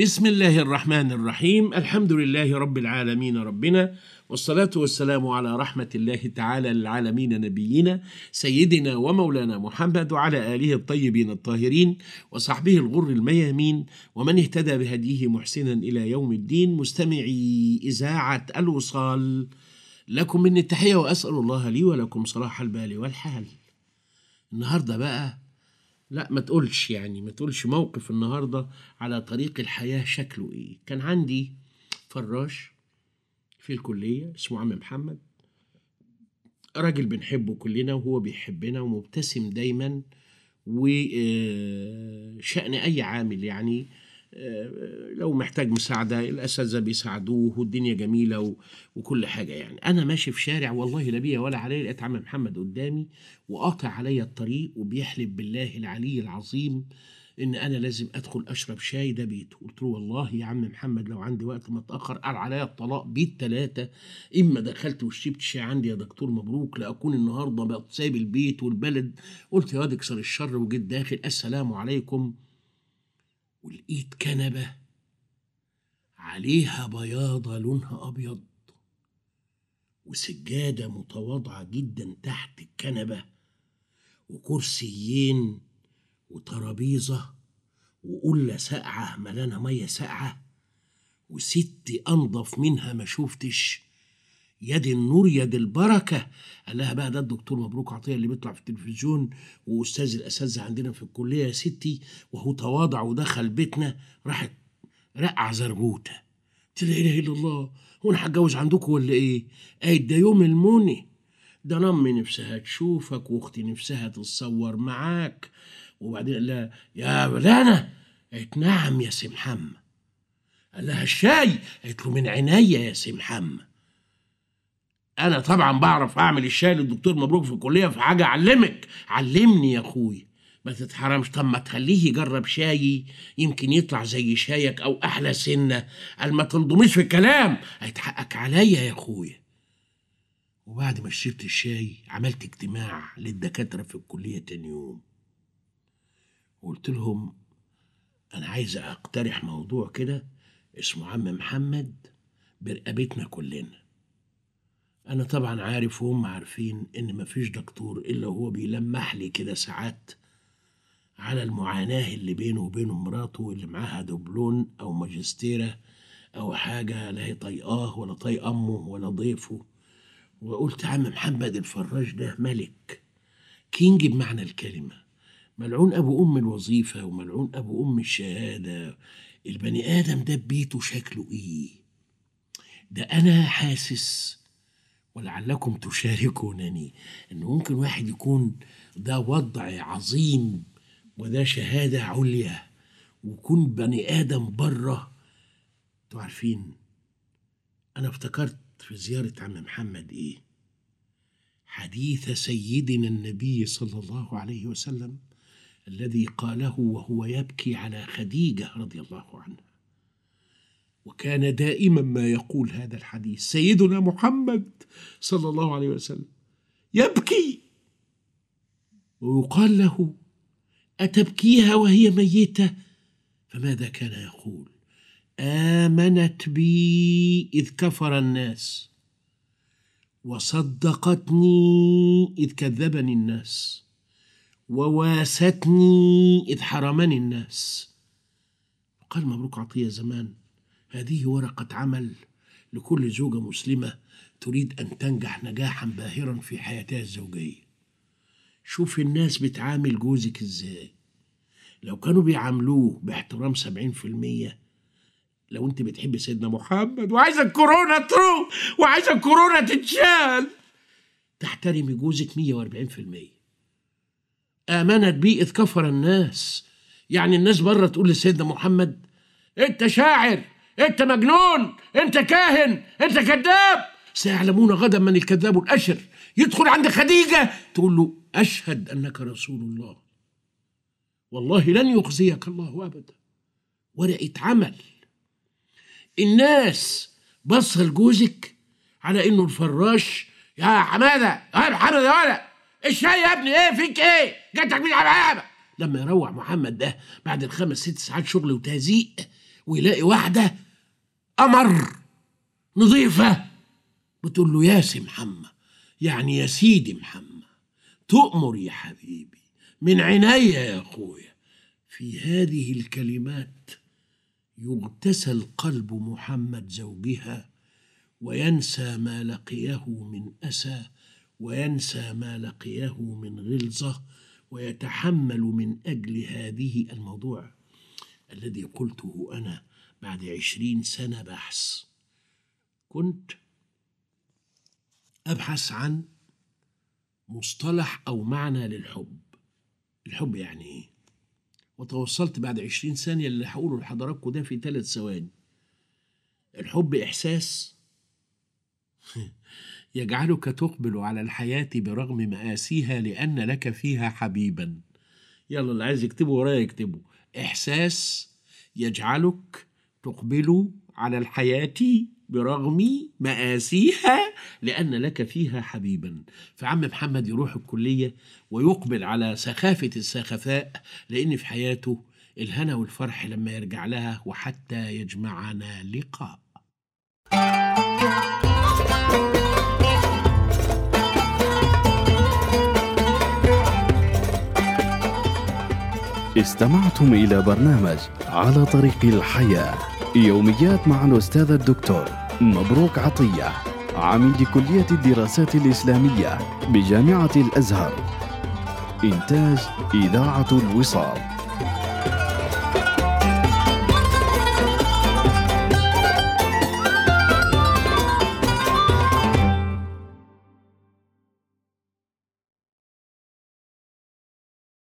بسم الله الرحمن الرحيم. الحمد لله رب العالمين ربنا والصلاة والسلام على رحمة الله تعالى للعالمين نبينا سيدنا ومولانا محمد وعلى آله الطيبين الطاهرين وصحبه الغر الميامين. ومن اهتدى بهديه محسنا إلى يوم الدين. مستمعي إذاعة الوصال لكم مني التحية وأسأل الله لي ولكم صلاح البال والحال. النهاردة بقى لا ما تقولش يعني ما تقولش موقف النهارده على طريق الحياة شكله إيه. كان عندي فراش في الكلية اسمه عم محمد. راجل بنحبه كلنا وهو بيحبنا ومبتسم دايما وشأن أي عامل يعني لو محتاج مساعدة الأساتذة بيساعدوه والدنيا جميلة وكل حاجة يعني. أنا ماشي في شارع والله لا بيا ولا عليا لقيت عم محمد قدامي وقاطع عليا الطريق وبيحلف بالله العلي العظيم إن أنا لازم أدخل أشرب شاي ده بيته. قلت له والله يا عم محمد لو عندي وقت متأخر قال عليا الطلاق بيت ثلاثة إما دخلت وشربت شاي عندي يا دكتور مبروك لأكون النهاردة بقى سايب البيت والبلد. قلت يا اكسر الشر وجيت داخل. السلام عليكم. ولقيت كنبة عليها بياضة لونها أبيض وسجادة متواضعة جدا تحت الكنبة وكرسيين وترابيزة وقلة ساقعة ملانة مية ساقعة وست أنضف منها ما شوفتش يد النور يد البركة. قال لها بقى ده الدكتور مبروك عطية اللي بيطلع في التلفزيون وأستاذ الأساتذة عندنا في الكلية يا ستي وهو تواضع ودخل بيتنا راحت رقع زربوتة قلت لا إله إلا الله هو أنا هتجوز عندكم ولا إيه؟ قالت ده يوم المنى ده أنا أمي نفسها تشوفك وأختي نفسها تتصور معاك. وبعدين قال لها يا فلانة. قالت نعم يا سي محمد. قال لها الشاي قالت له من عينيا يا سي محمد. أنا طبعا بعرف اعمل الشاي للدكتور مبروك في الكلية في حاجة اعلمك. علمني يا اخويا ما تتحرمش. طب ما تخليه يجرب شايي يمكن يطلع زي شايك أو أحلى سنة. قال ما تلضميش في الكلام. هيتحقق عليا يا اخويا. وبعد ما شربت الشاي عملت اجتماع للدكاترة في الكلية تاني يوم. وقلت لهم أنا عايز أقترح موضوع كده اسمه عم محمد برقبتنا كلنا. أنا طبعا عارف وهم عارفين إن مفيش دكتور إلا هو بيلمح لي كده ساعات على المعاناة اللي بينه وبين مراته اللي معاها دبلون أو ماجستيرة أو حاجة لا هي طايقاه ولا طايق أمه ولا ضيفه. وقلت عم محمد الفراش ده ملك كينج بمعنى الكلمة. ملعون أبو أم الوظيفة وملعون أبو أم الشهادة. البني آدم ده ببيته شكله إيه؟ ده أنا حاسس ولعلكم تشاركونني إن ممكن واحد يكون ده وضع عظيم وده شهادة عليا ويكون بني آدم بره. أنتوا عارفين أنا افتكرت في زيارة عم محمد إيه؟ حديث سيدنا النبي صلى الله عليه وسلم الذي قاله وهو يبكي على خديجة رضي الله عنها. وكان دائما ما يقول هذا الحديث. سيدنا محمد صلى الله عليه وسلم يبكي ويقال له أتبكيها وهي ميتة؟ فماذا كان يقول؟ آمنت بي إذ كفر الناس وصدقتني إذ كذبني الناس وواستني إذ حرمني الناس. قال مبروك عطية زمان هذه ورقة عمل لكل زوجة مسلمة تريد أن تنجح نجاحا باهرا في حياتها الزوجية. شوف الناس بتعامل جوزك إزاي. لو كانوا بيعاملوه باحترام سبعين في المية لو أنت بتحب سيدنا محمد وعايزة الكورونا تروح وعايزة الكورونا تتشال تحترمي جوزك مية وأربعين في المية. آمنت بي إذ كفر الناس. يعني الناس بره تقول لسيدنا محمد أنت شاعر. انت مجنون انت كاهن انت كذاب. سيعلمون غدا من الكذاب الأشر. يدخل عند خديجة. تقول له أشهد أنك رسول الله. والله لن يخزيك الله أبدا. ورقة عمل. الناس بص لجوزك على إنه الفراش. يا حماده يا حماده يا ولد. الشاي يا ابني إيه فيك إيه؟ جاتك مين على لما يروح محمد ده بعد الخمس ست ساعات شغل وتهزيق ويلاقي واحدة قمر نظيفه بتقول له يا سي محمد يعني يا سيدي محمد تؤمر يا حبيبي. من عينيا يا أخويا. في هذه الكلمات يغتسل قلب محمد زوجها وينسى ما لقيه من أسى وينسى ما لقيه من غلظة ويتحمل من أجل هذه الموضوع الذي قلته أنا. بعد عشرين سنة بحث. كنت أبحث عن مصطلح أو معنى للحب. الحب يعني إيه؟ وتوصلت بعد عشرين ثانية اللي هقوله لحضراتكم ده في ثلاث ثواني. الحب إحساس يجعلك تقبل على الحياة برغم مآسيها لأن لك فيها حبيبا. يلا اللي عايز يكتبه ورايا يكتبه. إحساس يجعلك تقبل على الحياة برغم مآسيها لأن لك فيها حبيبا. فعم محمد يروح الكلية ويقبل على سخافة السخفاء لأن في حياته الهنا والفرح لما يرجع لها وحتى يجمعنا لقاء. استمعتم إلى برنامج على طريق الحياة. يوميات مع الأستاذ الدكتور مبروك عطية عميد كلية الدراسات الإسلامية بجامعة الأزهر. إنتاج إذاعة الوصال.